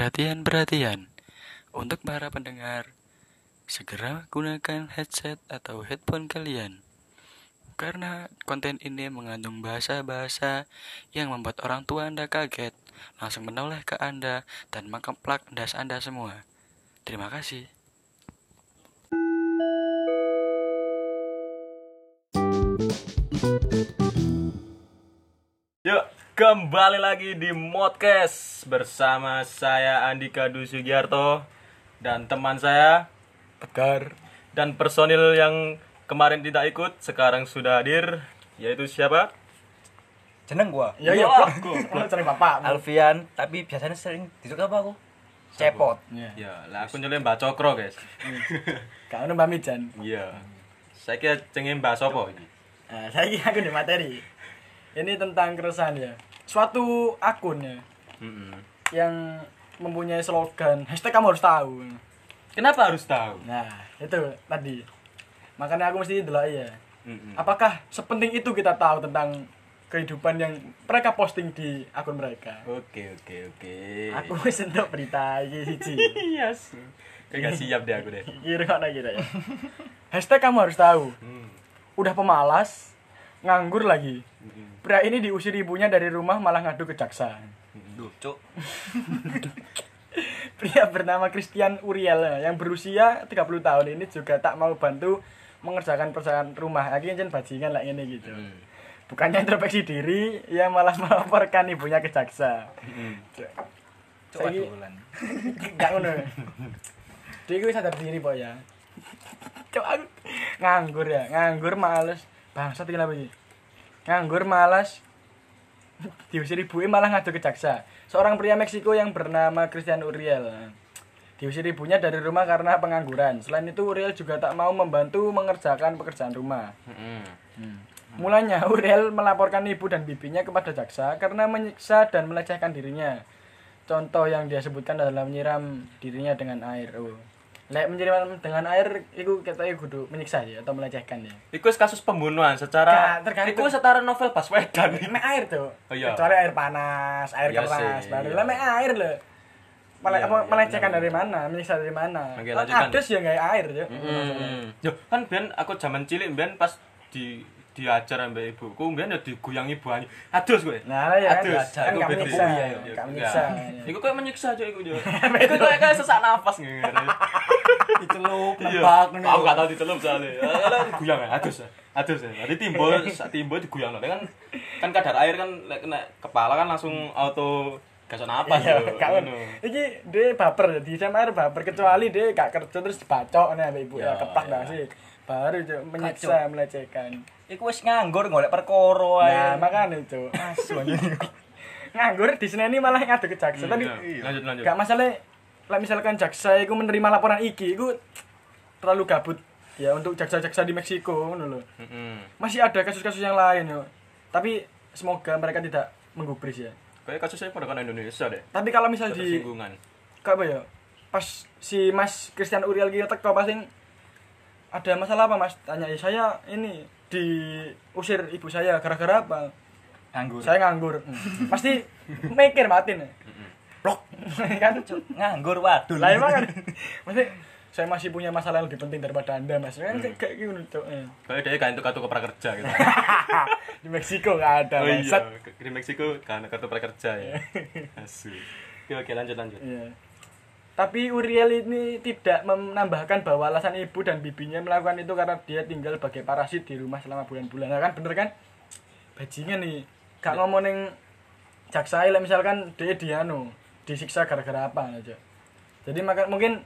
Perhatian-perhatian untuk para pendengar, segera gunakan headset atau headphone kalian. Karena konten ini mengandung bahasa-bahasa yang membuat orang tua Anda kaget, langsung menoleh ke Anda dan mengkeplak das Anda semua. Terima kasih. Kembali lagi di Modcast bersama saya Andika Dwi Sugiarto dan teman saya Tegar dan personil yang kemarin tidak ikut sekarang sudah hadir yaitu siapa? jeneng gua. Ya ya kok kok cari bapak Alfian tapi biasanya sering disebut apa aku? Cepot. Ya Ya, lah aku nyelem Mbak Cokro, guys. ono Mbak Mijan. Iya. Saya kira cengin Mbak Sopo iki. nah, saya kira aku di materi. Ini tentang keresahan ya suatu akun ya Mm-mm. yang mempunyai slogan hashtag kamu harus tahu Kenapa harus tahu? nah itu tadi makanya aku mesti dulu ya Mm-mm. apakah sepenting itu kita tahu tentang kehidupan yang mereka posting di akun mereka Oke, oke, oke. aku wis entuk berita iki siji Yes. Kayak gak siap deh aku deh. kira kok gitu ya hashtag kamu harus tahu Hmm. udah pemalas nganggur lagi Mm-mm. pria ini diusir ibunya dari rumah malah ngadu ke jaksa lucu pria bernama Christian Uriel yang berusia 30 tahun ini juga tak mau bantu mengerjakan pekerjaan rumah akhirnya jen bajingan lah ini gitu Mm. bukannya introspeksi diri ia malah melaporkan ibunya ke jaksa Mm-mm. coba Saiki- dolan Gak ngono. Dia gue sadar diri po ya. Aku nganggur ya, nganggur males. Bangsat iki kenapa iki? Nganggur malas. Diusir ibunya malah ngadu ke jaksa. Seorang pria Meksiko yang bernama Christian Uriel. Diusir ibunya dari rumah karena pengangguran. Selain itu Uriel juga tak mau membantu mengerjakan pekerjaan rumah. Mm-mm. Mulanya Uriel melaporkan ibu dan bibinya kepada jaksa karena menyiksa dan melecehkan dirinya. Contoh yang dia sebutkan adalah menyiram dirinya dengan air. Oh. Lek menyiram dengan air itu kita kudu menyiksa ya atau melecehkan ya. Iku kasus pembunuhan secara Gak. Iku setara novel Baswedan. Mek air tuh. Oh, iya. Kecuali air panas, air Iya keras, baru iya. lah mek air loh. Mele Iya, iya, melecehkan benar, dari mana? Menyiksa dari mana? Oke, Kan lanjutkan. Ades ya nggak air ya. Hmm. Yo, kan ben aku zaman cilik ben pas di diajar ambek ibuku, ben ya digoyang ibu anyu. Adus kowe. Nah, ya kan, Adus. kan gak menyiksa, iya, iya, gak iya. menyiksa. Iku kayak menyiksa cuk iku yo. Iku kayak kayak sesak nafas ngene. dicelup Iya. nebak Aku gak tau dicelup soalnya. Lah digoyang ya, adus. ya. Adus ya. Jadi timbul sak timbul digoyang. Kan kan kadar air kan lek kena kepala kan langsung auto Iya, yo. kawan. Ngono. Iki dia baper di air baper kecuali dia gak kerja terus dibacok nih sama ibu ya, Ya, kepak ya. dah sih. Baru menyiksa, melecehkan. Iku wis nganggur golek perkara ae Nah, makanya itu. asu Nganggur di sini malah ngadu ke jaksa. Hmm, Tadi iya. Lanjut lanjut. gak masalah lah misalkan jaksa itu menerima laporan iki itu terlalu gabut ya untuk jaksa-jaksa di Meksiko ngono lho. Heeh. Masih ada kasus-kasus yang lain yo. Tapi semoga mereka tidak menggubris ya. Kayak kasusnya pada kan Indonesia deh. Tapi kalau misal di Tersinggungan. kayak apa ya pas si Mas Christian Uriel gitu teko pasti ada masalah apa Mas tanya ya saya ini diusir ibu saya gara-gara apa nganggur saya nganggur Hmm. pasti mikir matiin blok kan nganggur waduh lah emang kan pasti saya masih punya masalah yang lebih penting daripada anda mas kan kayak gitu Cuk. Eh. Kayak dia kan kartu prakerja gitu. di Meksiko nggak ada oh iya, di Meksiko kan kartu prakerja ya. Asu. Oke oke lanjut lanjut. Iya. Tapi Uriel ini tidak menambahkan bahwa alasan ibu dan bibinya melakukan itu karena dia tinggal sebagai parasit di rumah selama bulan-bulan. Nah, kan bener kan? Bajingan nih. Gak ngomongin jaksa lah misalkan dia dianu disiksa gara-gara apa aja. Jadi maka mungkin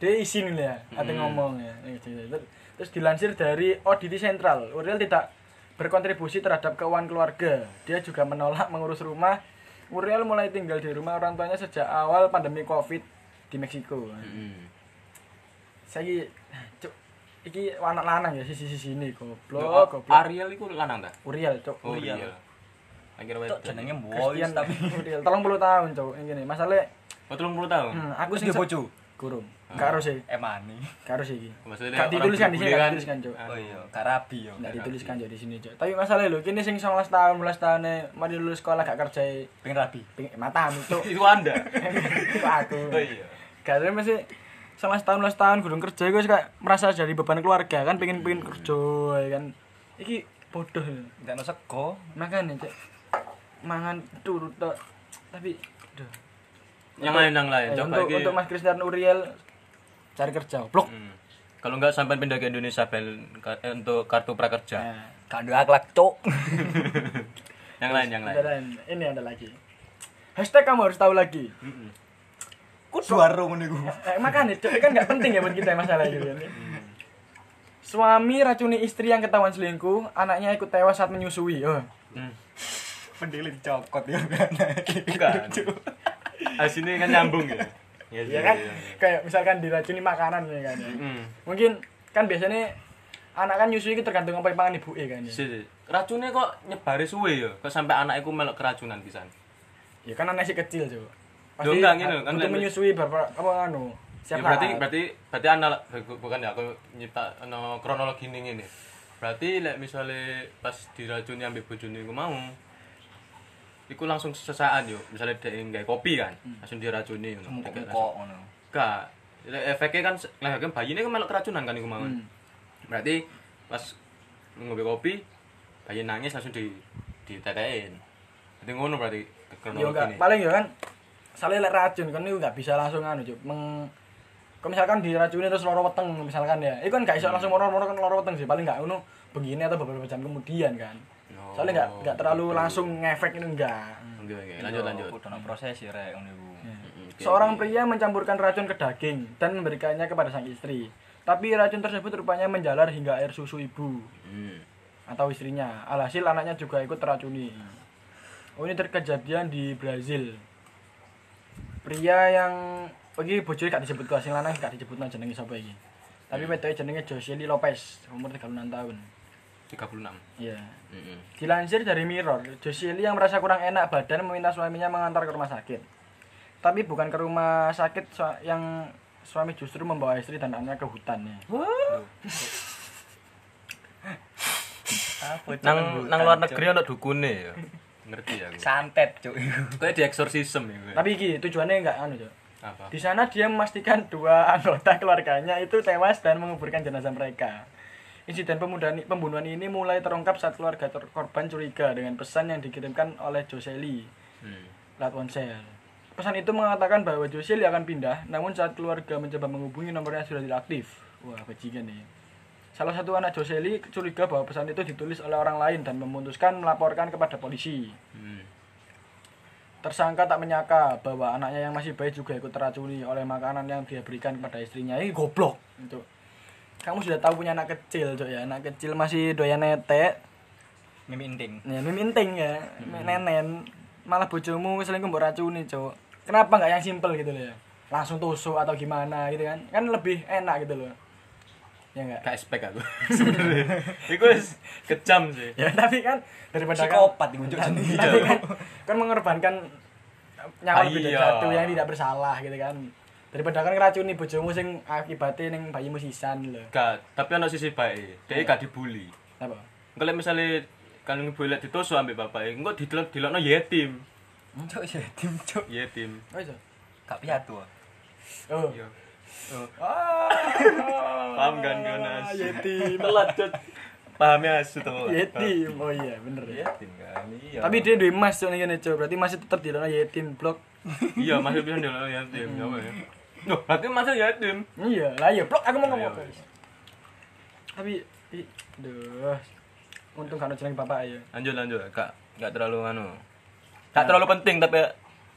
dia isi nih ya, ada Hmm. ngomong ya. Terus- Terus dilansir dari Auditi Sentral, Uriel tidak berkontribusi terhadap keuangan keluarga. Dia juga menolak mengurus rumah. Uriel mulai tinggal di rumah orang tuanya sejak awal pandemi Covid di Meksiko. Hmm. Saya cuk iki anak lanang ya sisi sisi ini goblok Loh, goblok. Ariel itu lanang ta? Uriel cuk. Oh Uriel. iya. Akhirnya Cok, wedok. jenenge Christian tapi Uriel 30 tahun cuk ini gini. Masalah Oh 30 tahun. hmm, aku sing sing bojo kurung. Gak harus sih, Emani. gak harus iki. Maksudnya Gak orang dituliskan di sini, gak kan- dituliskan, Cuk. Oh iya, karabi yo. Nggak dituliskan Cuk di sini, Cuk. Tapi masalahnya lho, kini sing 19 tahun, 12 tahun mari lulus sekolah gak kerja Pengen rabi. ping matamu, Cuk. Itu Anda. Itu aku. Oh iya. Ada masih sama tahun belas tahun gurung kerja gue kayak merasa jadi beban keluarga kan pengen pengen kerja ya kan iki bodoh Ndak ono sego. makan cek mangan turut tok tapi aduh. Yang lain yang lain. Eh, Coba untuk untuk Mas Christian Uriel cari kerja blok Hmm. Kalau enggak sampai pindah ke Indonesia bel eh, untuk kartu prakerja. nah, Kado akhlak, Cuk. Yang lain yang lain. ini ada lagi hashtag kamu harus tahu lagi suara ngono iku. eh, makan itu kan nggak penting ya buat kita masalah gitu kan Suami racuni istri yang ketahuan selingkuh, anaknya ikut tewas saat menyusui. Oh. Hmm. Mending dicokot ya kan. Bukan. Asine kan nyambung ya. Ya kan, kayak misalkan diracuni makanan ya kan. ya. Hmm. Mungkin kan biasanya anak kan nyusui itu tergantung apa yang pangan ibu kan ya. Si, si. racunnya kok nyebari suwe ya? Kok sampai anak iku melok keracunan pisan? Ya kan anak si kecil coba. Loh, enggak, gini, kan untuk menyusui berapa apa anu? Ya, Siap berarti berarti berarti anak bu- bukan ya aku nyipta no kronologi ini ini. Berarti lek misalnya pas diracuni ambil bojone iku mau iku langsung sesaat yo. Misalnya dia nggak kopi kan, langsung diracuni ngono. Kok ngono. Enggak. Lek efeknya kan lek bayi ini kan melok keracunan kan iku mau. Hmm. Berarti pas ngombe kopi bayi nangis langsung di ditetein. Berarti ngono berarti Ya kronologi enggak, ini. paling ya kan saling lek racun kan itu enggak bisa langsung anu cuk. Meng kalau misalkan diracuni terus loro weteng misalkan ya. Itu kan enggak iso langsung moro-moro kan loro weteng sih. Paling enggak ngono begini atau beberapa jam kemudian kan. Oh, Soalnya enggak enggak terlalu gitu. langsung ngefek itu enggak. Oke, oke. Lanjut lanjut. Ono proses ya rek. Mm, oke, Seorang pria mencampurkan racun ke daging dan memberikannya kepada sang istri. Tapi racun tersebut rupanya menjalar hingga air susu ibu Hmm. atau istrinya. Alhasil anaknya juga ikut teracuni. Oh, ini terkejadian di Brazil. Pria yang pergi bojone gak disebut kok, sing lanang gak disebut jenenge sapa iki. Tapi wedoke jenenge Josely Lopez, umur 36 tahun. 36. Iya. Mm-mm. Dilansir dari Mirror, Josely yang merasa kurang enak badan meminta suaminya mengantar ke rumah sakit. Tapi bukan ke rumah sakit yang suami justru membawa istri dan anaknya ke hutan ya. Apa Cuk? Nang nang luar negeri ana dukune ya. Ngerti aku. santet cuk iku. Kayak di eksorsisme ya. Tapi iki tujuannya enggak anu, Cok. apa? Di sana dia memastikan dua anggota keluarganya itu tewas dan menguburkan jenazah mereka. Insiden pembunuhan, pembunuhan ini mulai terungkap saat keluarga ter- korban curiga dengan pesan yang dikirimkan oleh Joseli Hmm. lewat ponsel. Pesan itu mengatakan bahwa Joseli akan pindah, namun saat keluarga mencoba menghubungi nomornya sudah tidak aktif. Wah, bajingan nih. Salah satu anak Joseli curiga bahwa pesan itu ditulis oleh orang lain dan memutuskan melaporkan kepada polisi. Hmm. Tersangka tak menyangka bahwa anaknya yang masih bayi juga ikut teracuni oleh makanan yang dia berikan kepada istrinya. Ini goblok. Itu. Kamu sudah tahu punya anak kecil, Cok ya. Anak kecil masih doyan netek, Mimi inting. ya miminting ya, nenen. Malah bojomu selingkuh mbok racuni, Cok. Kenapa nggak yang simpel gitu loh ya? Langsung tusuk atau gimana gitu kan? Kan lebih enak gitu loh. Ya enggak? Gak expect aku. Sebenarnya. Wis kejam sih. Ya tapi kan daripada kan Psikopat cuk tapi sendiri. tapi kan, kan mengorbankan nyawa Ah, lebih dari iya. satu yang tidak bersalah gitu kan daripada kan ngeracuni bojomu sing akibatnya ning bayimu sisan lho Gak, tapi ana sisi baik. Dia gak dibully. apa Kalau misalnya kan ibu lihat ditusuk ambek bapak, engko didelok dilokno yetim. Cuk ya tim cuk. Yetim. oh iso Gak piatu. ah. oh Iya. Ah Paham kan Jonas? yetim Telat, Cot. Pahamnya asu tuh. yetim oh iya bener ya Yatim kan. Iya. tapi dia duwe mas cok ngene cok berarti masih tetap di dalam yetim blok Iya, masih bisa yatim. Ya apa ya? Loh, berarti masih yatim. iya lah iya blok aku mau ngomong Ayo. tapi i- duh untung kan jeneng bapak ya Lanjut lanjut, gak gak terlalu anu. Gak terlalu penting tapi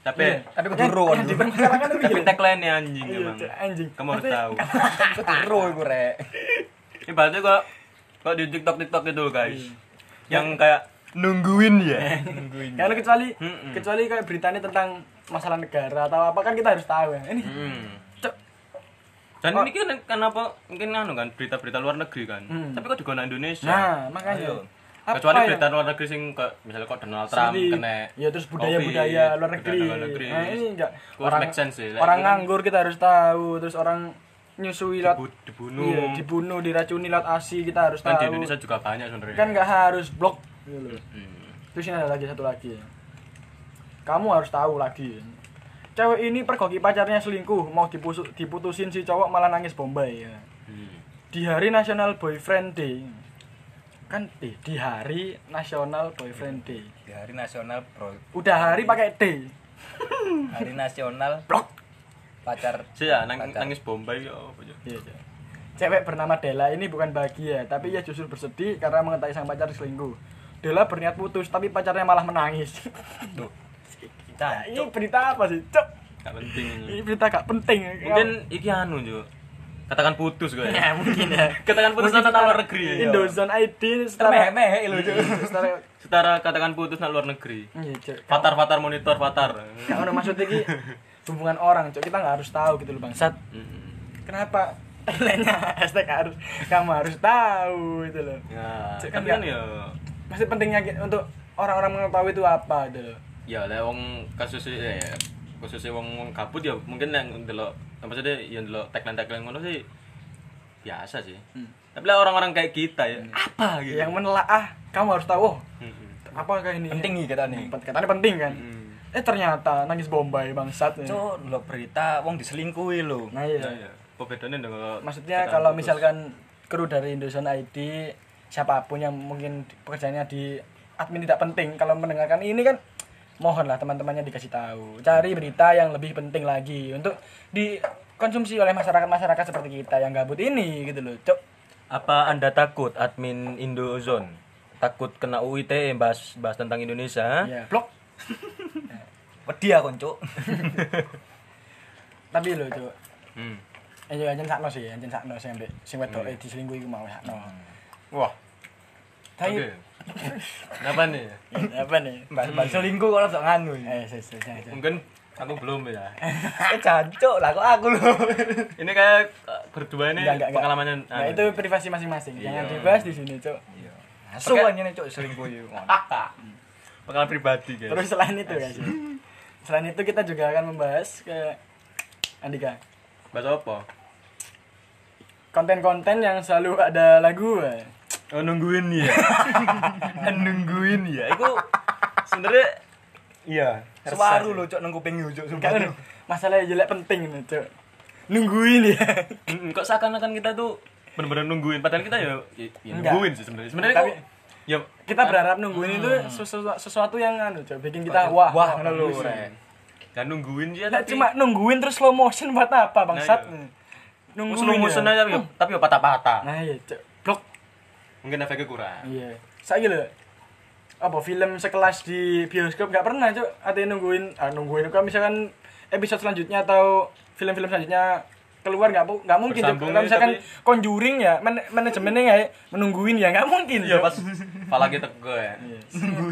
tapi Iya. tapi keduru. Yang dipermasalahkan itu tapi tagline anjing Iya, emang. Anjing. Kamu harus tahu. Keduru iku rek. Ibaratnya kok kok di TikTok TikTok itu guys. Yang kayak nungguin ya. Nungguin. Kalau kecuali kecuali kayak beritanya tentang masalah negara atau apa kan kita harus tahu ya. Ini Dan Oh. ini kan kenapa mungkin anu kan berita-berita luar negeri kan. Hmm. Tapi kok juga Indonesia. Nah, makanya Kecuali ya? berita luar negeri sing kok misalnya kok Donald Trump Seperti- kena ya terus budaya-budaya COVID, luar negeri. budaya luar negeri. Nah, ini enggak orang make sense sih, orang kan nganggur kita harus tahu, terus orang nyusui dibu- dibunuh. iya, dibunuh, diracuni lewat ASI kita harus Kan di tahu. Indonesia juga banyak sebenarnya. Kan nggak harus blok gitu loh. Hmm. Terus ini ada lagi satu lagi. Kamu harus tahu lagi. Cewek ini pergoki pacarnya selingkuh, mau dipusu- diputusin si cowok malah nangis bombay ya. Hmm. Di hari National Boyfriend Day. Kan eh, di hari National Boyfriend Day. Di hari nasional bro. Udah hari pakai D. Hari nasional Blok. pacar. Sih ya nang- pacar. nangis Bombay ya apa ya? Iya, iya. Cewek bernama Dela ini bukan bahagia, tapi ia justru bersedih karena mengetahui sang pacar selingkuh. Dela berniat putus, tapi pacarnya malah menangis. Tuh. Nah, ini berita apa sih? Cok. Gak penting ini. Ini berita gak penting. Mungkin iki anu juga. Katakan putus gue. ya mungkin ya. Katakan putus Mungkin nang luar negeri. Indozone ID setara Meh-meh lho, setara Setara katakan putus nang luar negeri. Iya, Cok. Fatar fatar monitor fatar. Gak ono maksudnya iki hubungan orang, Cok. Kita nggak harus tahu gitu loh, Bangsat. Kenapa? Lainnya hashtag harus kamu harus tahu gitu loh. Ya, Cek, kan kan ya Masih pentingnya untuk orang-orang mengetahui itu apa gitu loh. ya lek wong kasus ya, ya khususnya wong kabut ya mungkin yang ndelok apa sih yang ndelok tagline-tagline ngono sih biasa sih. Hmm. Tapi lah orang-orang kayak kita ya, apa gitu. Yang menelaah, kamu harus tahu. Oh, Mm-mm. apakah ini? Penting nih kita nih. Katanya penting kan. Mm. Eh ternyata nangis Bombay bangsat. Cuk, lo berita wong diselingkuhi lho. Nah iya. Nah, ya. Apa bedanya dengan Maksudnya kalau putus? misalkan kru dari Indonesian ID siapa pun yang mungkin pekerjaannya di admin tidak penting kalau mendengarkan ini kan mohonlah teman-temannya dikasih tahu cari berita yang lebih penting lagi untuk dikonsumsi oleh masyarakat-masyarakat seperti kita yang gabut ini gitu loh cok Apa Anda takut admin Indozone? Takut kena UIT bahas bahas tentang Indonesia? ya blok Wedi aku, Cuk. tapi loh cok Hmm. ya anjen sakno sih anjen sakno sing ambek sing wedok eh diselingkuhi iku mau sakno Wah. tapi Kenapa nih? Ya, apa nih Bahas-bahas selingkuh kok langsung nganu. eh sih, sih. Mungkin aku belum ya. Eh, jancuk lah kok aku lho. Ini kayak eh, berdua ini Enggak, enggak, enggak. pengalamannya Nah, anu. itu privasi masing-masing jangan Iya. dibahas di sini cok Iya. Asu nih, Cuk, selingkuh iku. pengalaman pribadi guys. Terus selain itu guys, selain itu kita juga akan membahas ke Andika bahasa apa? konten-konten yang selalu ada lagu. eh. Oh nungguin ya. Nungguin ya. Iku Sebenarnya iya. Suaru lho, Cuk, nang kuping yo, Cuk. Kan sumpah. masalah jelek penting nih, Cok. Nungguin ya. kok seakan-akan kita tuh bener-bener nungguin padahal kita ya, ya, ya nungguin sih sebenarnya. Sebenarnya Tapi- kok ya Kita berharap nungguin itu sesuatu, sesuatu yang anu, Cok, bikin kita wah, Wah, ngono lho. ya nungguin ya Nggak tapi cuma nungguin terus slow motion buat apa, Bangsat? Nah, iya. Nungguin. slow motion ya. aja tapi, tapi ya patah-patah. Nah, iya, Cok. Blok. Mungkin efeknya kurang. Iya. Saya lho. Apa film sekelas di bioskop nggak pernah, Cok. Ada yang nungguin, ah, nungguin kalau misalkan episode selanjutnya atau film-film selanjutnya keluar nggak nggak mungkin. Bersambung kalau ya, misalkan tapi- conjuring ya man manajemennya ya menungguin ya nggak mungkin Iya Cok. pas pala kita ke ya.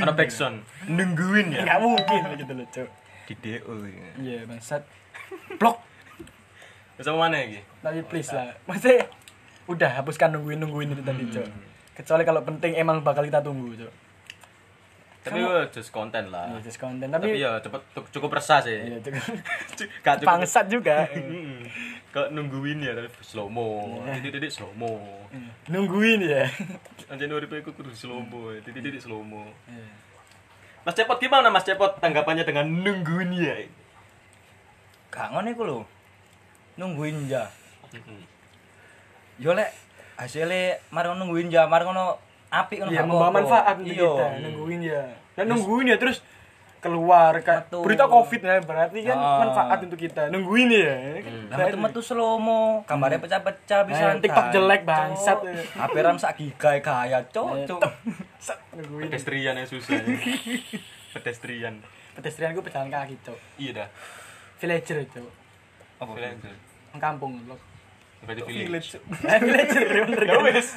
Ada backsound. Nungguin ya. nggak mungkin gitu loh Cok. Di DO. ya. iya bangsat blok Bisa mana lagi? tapi please lah maksudnya udah hapuskan nungguin nungguin itu tadi Cok. Kecuali kalau penting emang bakal kita tunggu Cok. Tapi ya just konten lah. Iya, just konten Tapi tapi ya cepet cukup resah sih. iya. Gak cukup bangsat juga Mm-mm. Kok nungguin ya tapi slow mo. Titik-titik slow mo. nungguin ya Anjir uripe iku kudu slow mo. Titik-titik slow mo. Iya. Mas Cepot gimana Mas Cepot tanggapannya dengan nungguin ya? Gak ngono iku lho. Nungguin ya. Yo lek hasilnya mari nungguin ya, mari ngono apik ngono Iya gak membawa apa-apa. manfaat untuk Iya. kita nungguin ya dan nungguin ya terus keluar kan Betul. berita covid ya berarti kan Ah. manfaat untuk kita nungguin ya Lah metu-metu slow mo, gambarnya pecah-pecah bisa Nah, TikTok jelek, bangsat. HP RAM sak giga gaya, cuk, Nah, cuk. Set, nungguin Pedestrian yang susah. ya. Pedestrian. pedestrian gue pejalan kaki cok Iya dah. villager cok Apa? Villager. Kampung loh Berarti village. Eh, villager bener Ya kan wes.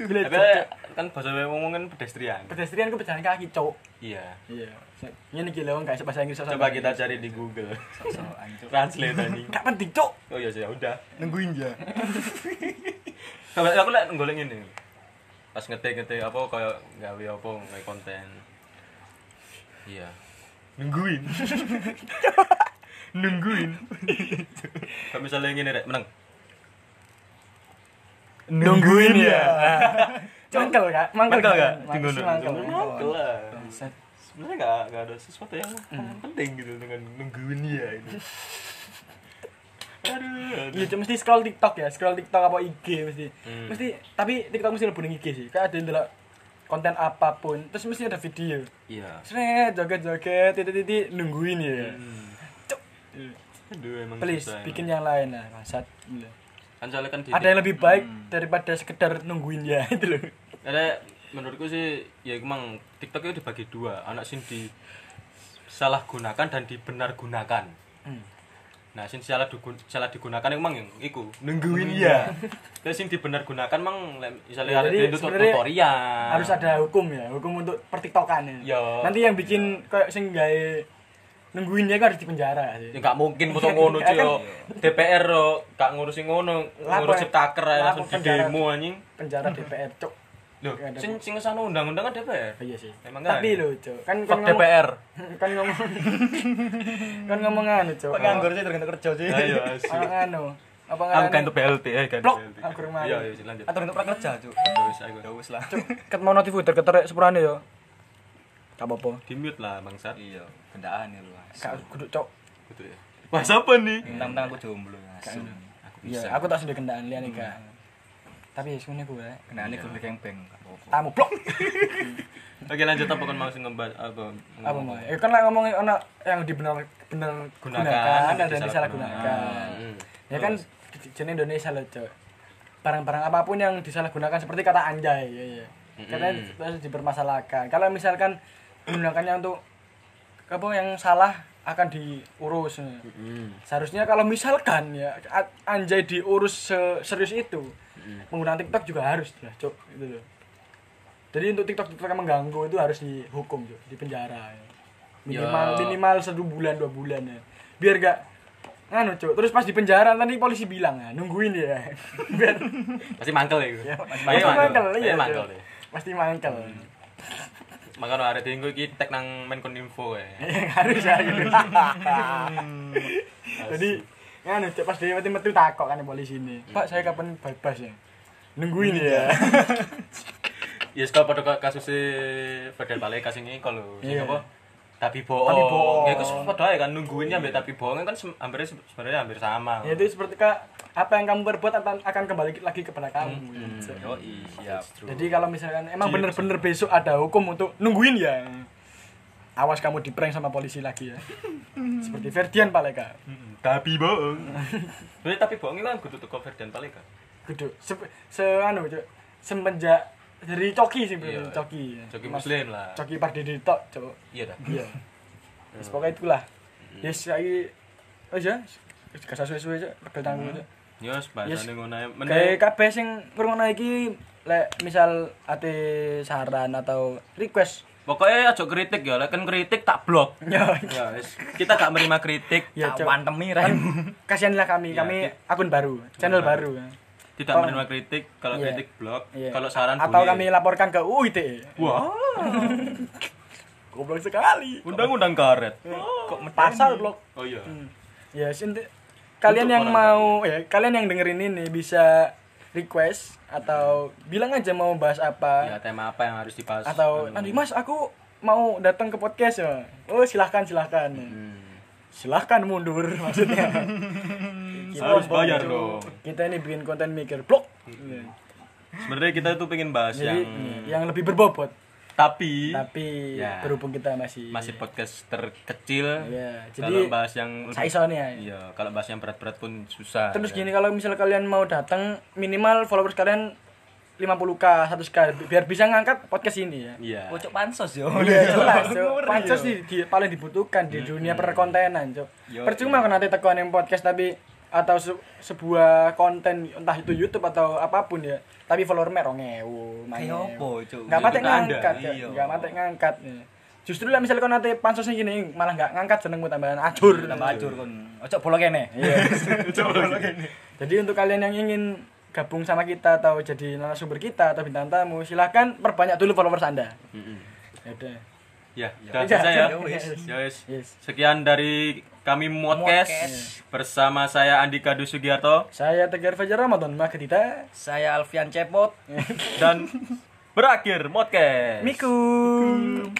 villager kan bahasa ngomongin pedestrian. pedestrian gue pejalan kaki cok Iya. iya ini gila wong gak bahasa Inggris Coba kita cari di Google. Translate tadi. gak penting cok Oh iya sih, ya udah. Nungguin ya. Aku lihat golek ini. pas ngetik-ngetik apa kayak gawe apa gawe konten iya nungguin nungguin kalau misalnya ngene rek menang nungguin ya mangkel kak mangkel Kak. Tunggu, nunggu. mangkel Mangkel lah. Sebenarnya nggak nggak ada sesuatu yang penting gitu dengan nungguin dia itu aduh, aduh. Iya, cuma mesti scroll TikTok ya, scroll TikTok apa IG mesti. Hmm. Mesti tapi TikTok mesti lebih IG sih. Kayak ada yang konten apa pun, terus mesti ada video. iya Sret, joget-joget, titik-titik nungguin ya. Cuk. aduh emang Please bikin emang. yang lain lah, bangsat. Gila. Kan soalnya kan Ada yang lebih baik daripada sekedar nungguin ya itu loh. ada menurutku sih ya emang TikTok itu dibagi dua anak sing di salah gunakan dan dibenar gunakan Hmm. nah sing salah digun salah digunakan emang yang iku nungguin ya terus sing dibenar gunakan emang lek Ya, misalnya ada itu tutorial Harus ada hukum ya, hukum untuk pertiktokan ya. Ya. Nanti yang bikin kayak sing gawe nungguin dia kan harus dipenjara sih. ya nggak mungkin foto ngono Ya cuy kan. DPR yo gak ngurusin ngono ngurus ya? ciptaker Lapo langsung di penjara? demo anjing Penjara DPR, cuk. Loh, Ya, ada- sing sing ngesana undang-undang kan DPR. Oh, iya sih. Emang kan? Tapi lho, cuk. Kan kan ngomong DPR. kan ngomong kan ngomong anu, cuk. Penganggur sih tergantung kerja sih. Ayo asyik. Anak anu. Apa Aku ngaran? kan untuk BLT eh kan. Blok. Aku rumah. Iya, iya lanjut. Atau untuk prakerja, Cuk. Terus aku. Ya wis lah. Cuk, ket mau notif udah keterek sepurane yo. Gak apa-apa. Di mute lah bangsat. Iya, gendaan ya lu. Gak kudu cok. Gitu ya. Bahas apa nih? Mentang-mentang aku jomblo. Aku Iya, bisa. aku tak sendiri kendaan liane gak. Tapi ya semuanya gue. Gendaan iki kudu kempeng. gak apa-apa. Tamu blok. Oke lanjut apa kan mau ngebahas apa? Apa mau? Ya kan lah ngomongin ono yang dibenar benar Gunakan, dan disalahgunakan. Hmm. Ya kan jenis Indonesia loh, cok. Barang-barang apa pun yang disalahgunakan seperti kata anjay, ya ya. Karena harus dipermasalahkan. Kalau misalkan menggunakannya untuk apa yang salah akan diurus. Hmm. Seharusnya kalau misalkan ya anjay diurus serius itu, menggunakan TikTok juga harus lah, cok. Gitu loh. Jadi untuk TikTok TikTok yang mengganggu itu harus dihukum, cok, di penjara. Ya. Minimal Ya. minimal satu bulan dua bulan ya. Biar gak nganu cok terus pas di penjara nanti polisi bilang ya nungguin ya biar Pasti mangkel ya. ya, Pasti mangkel iya Pasti mangkel Cok. deh. pasti mangkel Makanya hari tinggal iki tek nang Menkominfo ya. Ya, harus ya gitu jadi nganu cok pas dia mati metu takok kan polisi ini pak saya kapan bebas ya? Nungguin ya. Ya sekarang pada kasus Fadel Paleka sing iki kalau sing apa? Tapi bohong. Tapi bohong. Ya itu padha ae kan nungguinnya ambek tapi bohong kan sem- hampir sebenarnya hampir sama. ya itu seperti kak apa yang kamu perbuat akan akan kembali lagi kepada kamu gitu. Yo, siap. Jadi kalau misalkan emang bener-bener besok ada hukum untuk nungguin ya. Awas kamu di prank sama polisi lagi ya. Seperti Ferdian Paleka. Mm, Tapi bohong. Tapi bohong itu kan kudu teko Ferdian Paleka. Gede. Se, se anu. Semenjak dari Coki sih, Bro. Iya. Coki. Coki Muslim lah. Coki Pardede tok, Cuk. Iya dah. Iya. Wis pokoknya itulah. Yes, saiki wis ya. Wis gak suwe-suwe, Cuk. Pegel tanggung, Cuk. Yo bahasane ngono ae. Kayak Meneh kabeh sing ngrungokno iki lek misal ate saran atau request pokoknya aja kritik ya, lek kan kritik tak blok. ya. Kita gak menerima kritik. ya Tak wantemi ra. kasihanlah kami kami akun baru channel baru Tidak Tolong. menerima kritik, kalau Iya. kritik blok, Iya. kalau saran atau boleh. kami laporkan ke UITE Wah, goblok sekali undang-undang karet. kok pasal blok Oh iya. ya sinti kalian Untuk yang mau ya kalian yang dengerin ini bisa request atau bilang aja mau bahas Ya apa tema apa yang harus dibahas? atau nanti mas aku mau datang ke podcast ya oh silahkan silahkan Hmm. silahkan mundur maksudnya Harus bayar dong. kita ini bikin konten mikir blok Sebenarnya kita itu pengen bahas jadi yang yang lebih berbobot tapi tapi Ya. berhubung kita masih masih podcast terkecil. Iya, kalau jadi bahas yang lebih- saisonya Iya, kalau bahas yang berat-berat pun susah. terus ya. gini kalau misal kalian mau datang minimal followers kalian 50k 100k biar bisa ngangkat podcast ini ya Iya. Bocok pansos yo. Iya jelas. Pansos di, di- paling dibutuhkan di dunia perkontenan. Yo, Percuma kan nanti tekan yang podcast tapi atau se- sebuah konten entah itu YouTube atau apa pun ya. Tapi follower Kayak apa, Cuk? Enggak mati ngangkat, Cuk. iya. Enggak mati ngangkat. ya. Justru lah misalnya kau nanti pansosnya gini malah nggak ngangkat senengmu tambahan acur. Tambah acur kon. Ojo bolong kene. Iya. Jadi untuk kalian yang ingin gabung sama kita atau jadi narasumber kita atau bintang tamu, silahkan perbanyak dulu followers Anda. Ya udah. Ya, udah Udah, selesai ya. ya. Ya. Yes. Sekian dari kami Modcast bersama saya Andika Dusugiarto Saya Tegar Fajar Ramadan, maka kita Saya Alfian Cepot. dan berakhir Modcast. Mikum.